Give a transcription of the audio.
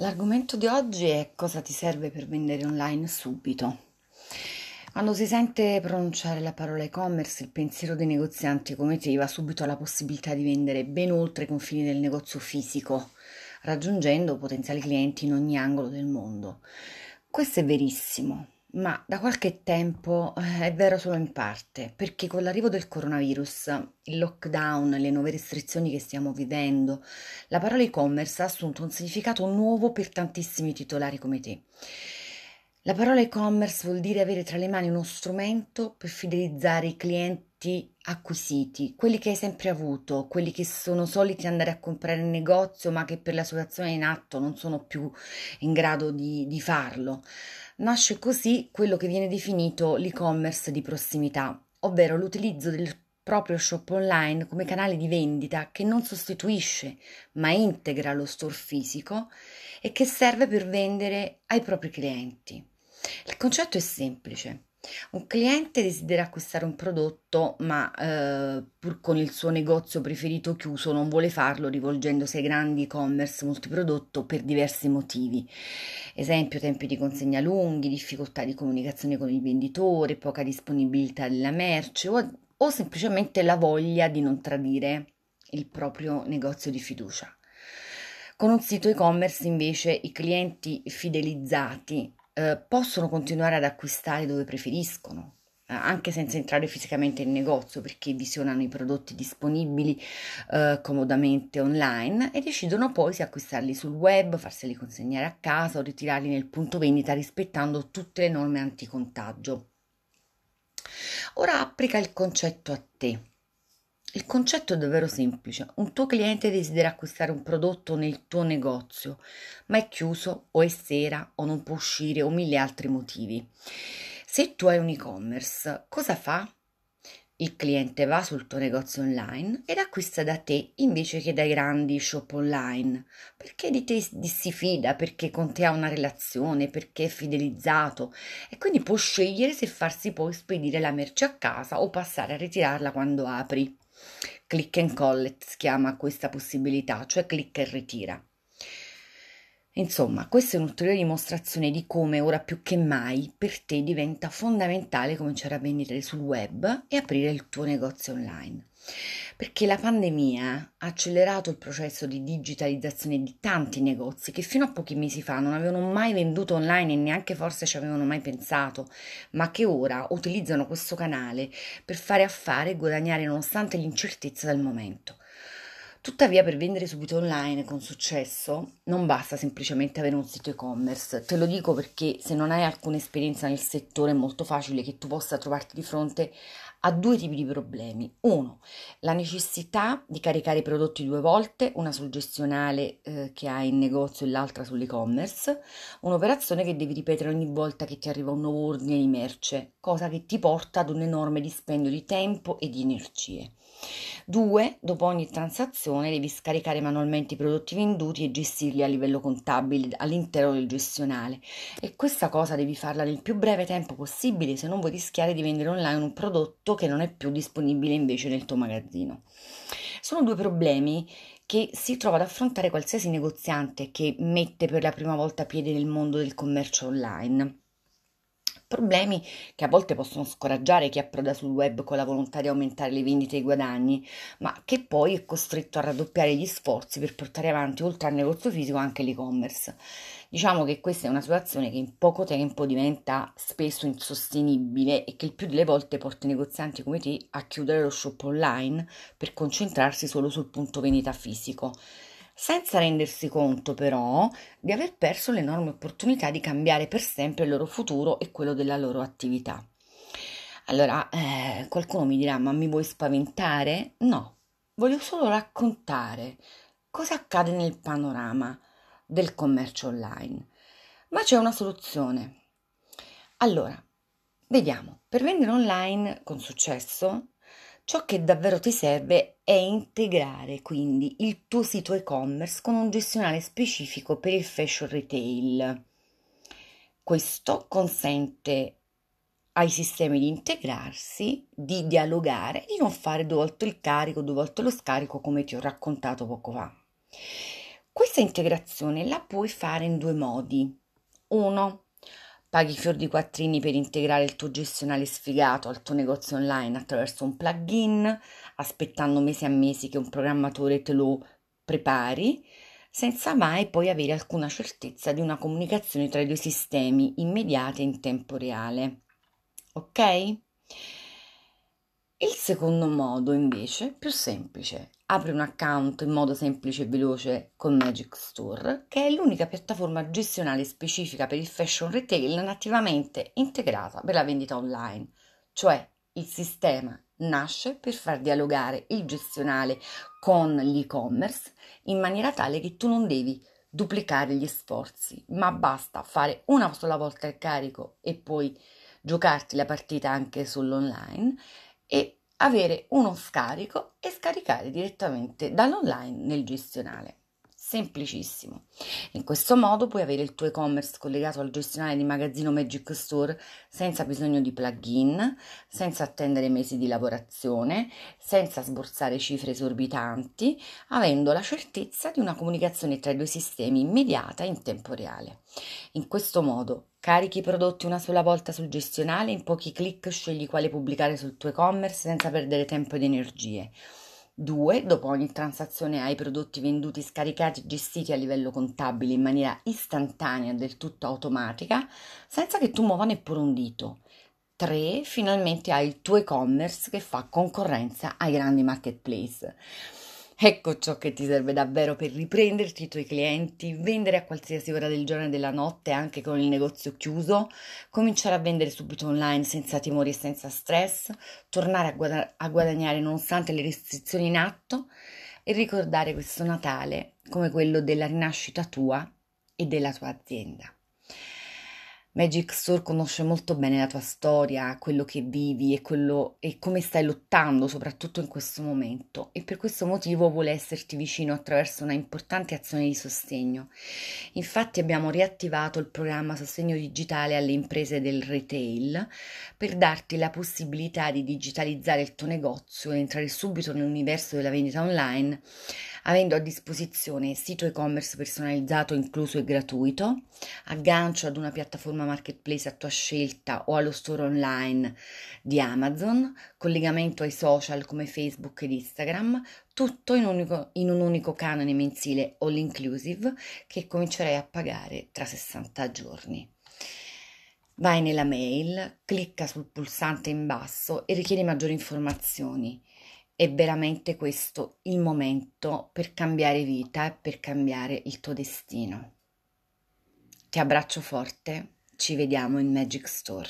L'argomento di oggi è cosa ti serve per vendere online subito. Quando si sente pronunciare la parola e-commerce, il pensiero dei negozianti come te va subito alla possibilità di vendere ben oltre i confini del negozio fisico, raggiungendo potenziali clienti in ogni angolo del mondo. Questo è verissimo, ma da qualche tempo eh, è vero solo in parte, perché con l'arrivo del coronavirus, il lockdown, le nuove restrizioni che stiamo vivendo, la parola e-commerce ha assunto un significato nuovo per tantissimi titolari come te. La parola e-commerce vuol dire avere tra le mani uno strumento per fidelizzare i clienti acquisiti, quelli che hai sempre avuto, quelli che sono soliti andare a comprare in negozio ma che per la situazione in atto non sono più in grado di, di farlo. Nasce così quello che viene definito l'e-commerce di prossimità, ovvero l'utilizzo del proprio shop online come canale di vendita che non sostituisce ma integra lo store fisico e che serve per vendere ai propri clienti. Il concetto è semplice. Un cliente desidera acquistare un prodotto, ma eh, pur con il suo negozio preferito chiuso non vuole farlo rivolgendosi ai grandi e-commerce multiprodotto per diversi motivi. Esempio, tempi di consegna lunghi, difficoltà di comunicazione con il venditore, poca disponibilità della merce o, o semplicemente la voglia di non tradire il proprio negozio di fiducia. Con un sito e-commerce invece i clienti fidelizzati eh, possono continuare ad acquistare dove preferiscono, eh, anche senza entrare fisicamente in negozio perché visionano i prodotti disponibili eh, comodamente online e decidono poi se acquistarli sul web, farseli consegnare a casa o ritirarli nel punto vendita rispettando tutte le norme anticontagio. Ora applica il concetto a te. Il concetto è davvero semplice. Un tuo cliente desidera acquistare un prodotto nel tuo negozio, ma è chiuso o è sera o non può uscire o mille altri motivi. Se tu hai un e-commerce, cosa fa? Il cliente va sul tuo negozio online ed acquista da te invece che dai grandi shop online, perché di te si fida, perché con te ha una relazione, perché è fidelizzato e quindi può scegliere se farsi poi spedire la merce a casa o passare a ritirarla quando apri. Click and collect si chiama questa possibilità, cioè clicca e ritira. Insomma, questa è un'ulteriore dimostrazione di come ora più che mai per te diventa fondamentale cominciare a vendere sul web e aprire il tuo negozio online perché la pandemia ha accelerato il processo di digitalizzazione di tanti negozi che fino a pochi mesi fa non avevano mai venduto online e neanche forse ci avevano mai pensato, ma che ora utilizzano questo canale per fare affari e guadagnare nonostante l'incertezza del momento. Tuttavia, per vendere subito online con successo non basta semplicemente avere un sito e-commerce. Te lo dico perché se non hai alcuna esperienza nel settore è molto facile che tu possa trovarti di fronte a due tipi di problemi. Uno, la necessità di caricare i prodotti due volte, una sul gestionale eh, che hai in negozio e l'altra sull'e-commerce, un'operazione che devi ripetere ogni volta che ti arriva un nuovo ordine di merce, cosa che ti porta ad un enorme dispendio di tempo e di energie. Due, dopo ogni transazione devi scaricare manualmente i prodotti venduti e gestirli a livello contabile all'interno del gestionale e questa cosa devi farla nel più breve tempo possibile se non vuoi rischiare di vendere online un prodotto che non è più disponibile invece nel tuo magazzino. Sono due problemi che si trova ad affrontare qualsiasi negoziante che mette per la prima volta piede nel mondo del commercio online. Problemi che a volte possono scoraggiare chi approda sul web con la volontà di aumentare le vendite e i guadagni, ma che poi è costretto a raddoppiare gli sforzi per portare avanti oltre al negozio fisico anche l'e-commerce. Diciamo che questa è una situazione che in poco tempo diventa spesso insostenibile e che il più delle volte porta i negozianti come te a chiudere lo shop online per concentrarsi solo sul punto vendita fisico senza rendersi conto però di aver perso l'enorme opportunità di cambiare per sempre il loro futuro e quello della loro attività. Allora, eh, qualcuno mi dirà, ma mi vuoi spaventare? No, voglio solo raccontare cosa accade nel panorama del commercio online. Ma c'è una soluzione. Allora, vediamo, per vendere online con successo Ciò che davvero ti serve è integrare quindi il tuo sito e-commerce con un gestionale specifico per il fashion retail. Questo consente ai sistemi di integrarsi, di dialogare, di non fare due volte il carico, due volte lo scarico come ti ho raccontato poco fa. Questa integrazione la puoi fare in due modi. Uno, paghi fior di quattrini per integrare il tuo gestionale sfigato al tuo negozio online attraverso un plugin, aspettando mesi a mesi che un programmatore te lo prepari, senza mai poi avere alcuna certezza di una comunicazione tra i due sistemi immediata e in tempo reale. Ok? Il secondo modo invece, più semplice, apri un account in modo semplice e veloce con Magic Store, che è l'unica piattaforma gestionale specifica per il fashion retail nativamente integrata per la vendita online, cioè il sistema nasce per far dialogare il gestionale con l'e-commerce in maniera tale che tu non devi duplicare gli sforzi, ma basta fare una sola volta il carico e poi giocarti la partita anche sull'online e avere uno scarico e scaricare direttamente dall'online nel gestionale. Semplicissimo. In questo modo puoi avere il tuo e-commerce collegato al gestionale di magazzino Magic Store senza bisogno di plugin, senza attendere mesi di lavorazione, senza sborsare cifre esorbitanti, avendo la certezza di una comunicazione tra i due sistemi immediata in tempo reale. In questo modo carichi i prodotti una sola volta sul gestionale, in pochi clic scegli quale pubblicare sul tuo e-commerce senza perdere tempo ed energie. 2. Dopo ogni transazione hai i prodotti venduti scaricati e gestiti a livello contabile in maniera istantanea, del tutto automatica, senza che tu muova neppure un dito. 3. Finalmente hai il tuo e-commerce che fa concorrenza ai grandi marketplace. Ecco ciò che ti serve davvero per riprenderti i tuoi clienti, vendere a qualsiasi ora del giorno e della notte, anche con il negozio chiuso, cominciare a vendere subito online senza timori e senza stress, tornare a, guada- a guadagnare nonostante le restrizioni in atto e ricordare questo Natale come quello della rinascita tua e della tua azienda. Magic Store conosce molto bene la tua storia, quello che vivi e, quello, e come stai lottando, soprattutto in questo momento, e per questo motivo vuole esserti vicino attraverso una importante azione di sostegno. Infatti abbiamo riattivato il programma Sostegno Digitale alle imprese del retail per darti la possibilità di digitalizzare il tuo negozio e entrare subito nell'universo della vendita online avendo a disposizione sito e-commerce personalizzato incluso e gratuito, aggancio ad una piattaforma marketplace a tua scelta o allo store online di Amazon, collegamento ai social come Facebook ed Instagram, tutto in un unico, in un unico canone mensile all inclusive che comincerai a pagare tra 60 giorni. Vai nella mail, clicca sul pulsante in basso e richiedi maggiori informazioni. È veramente questo il momento per cambiare vita e per cambiare il tuo destino. Ti abbraccio forte, ci vediamo in Magic Store.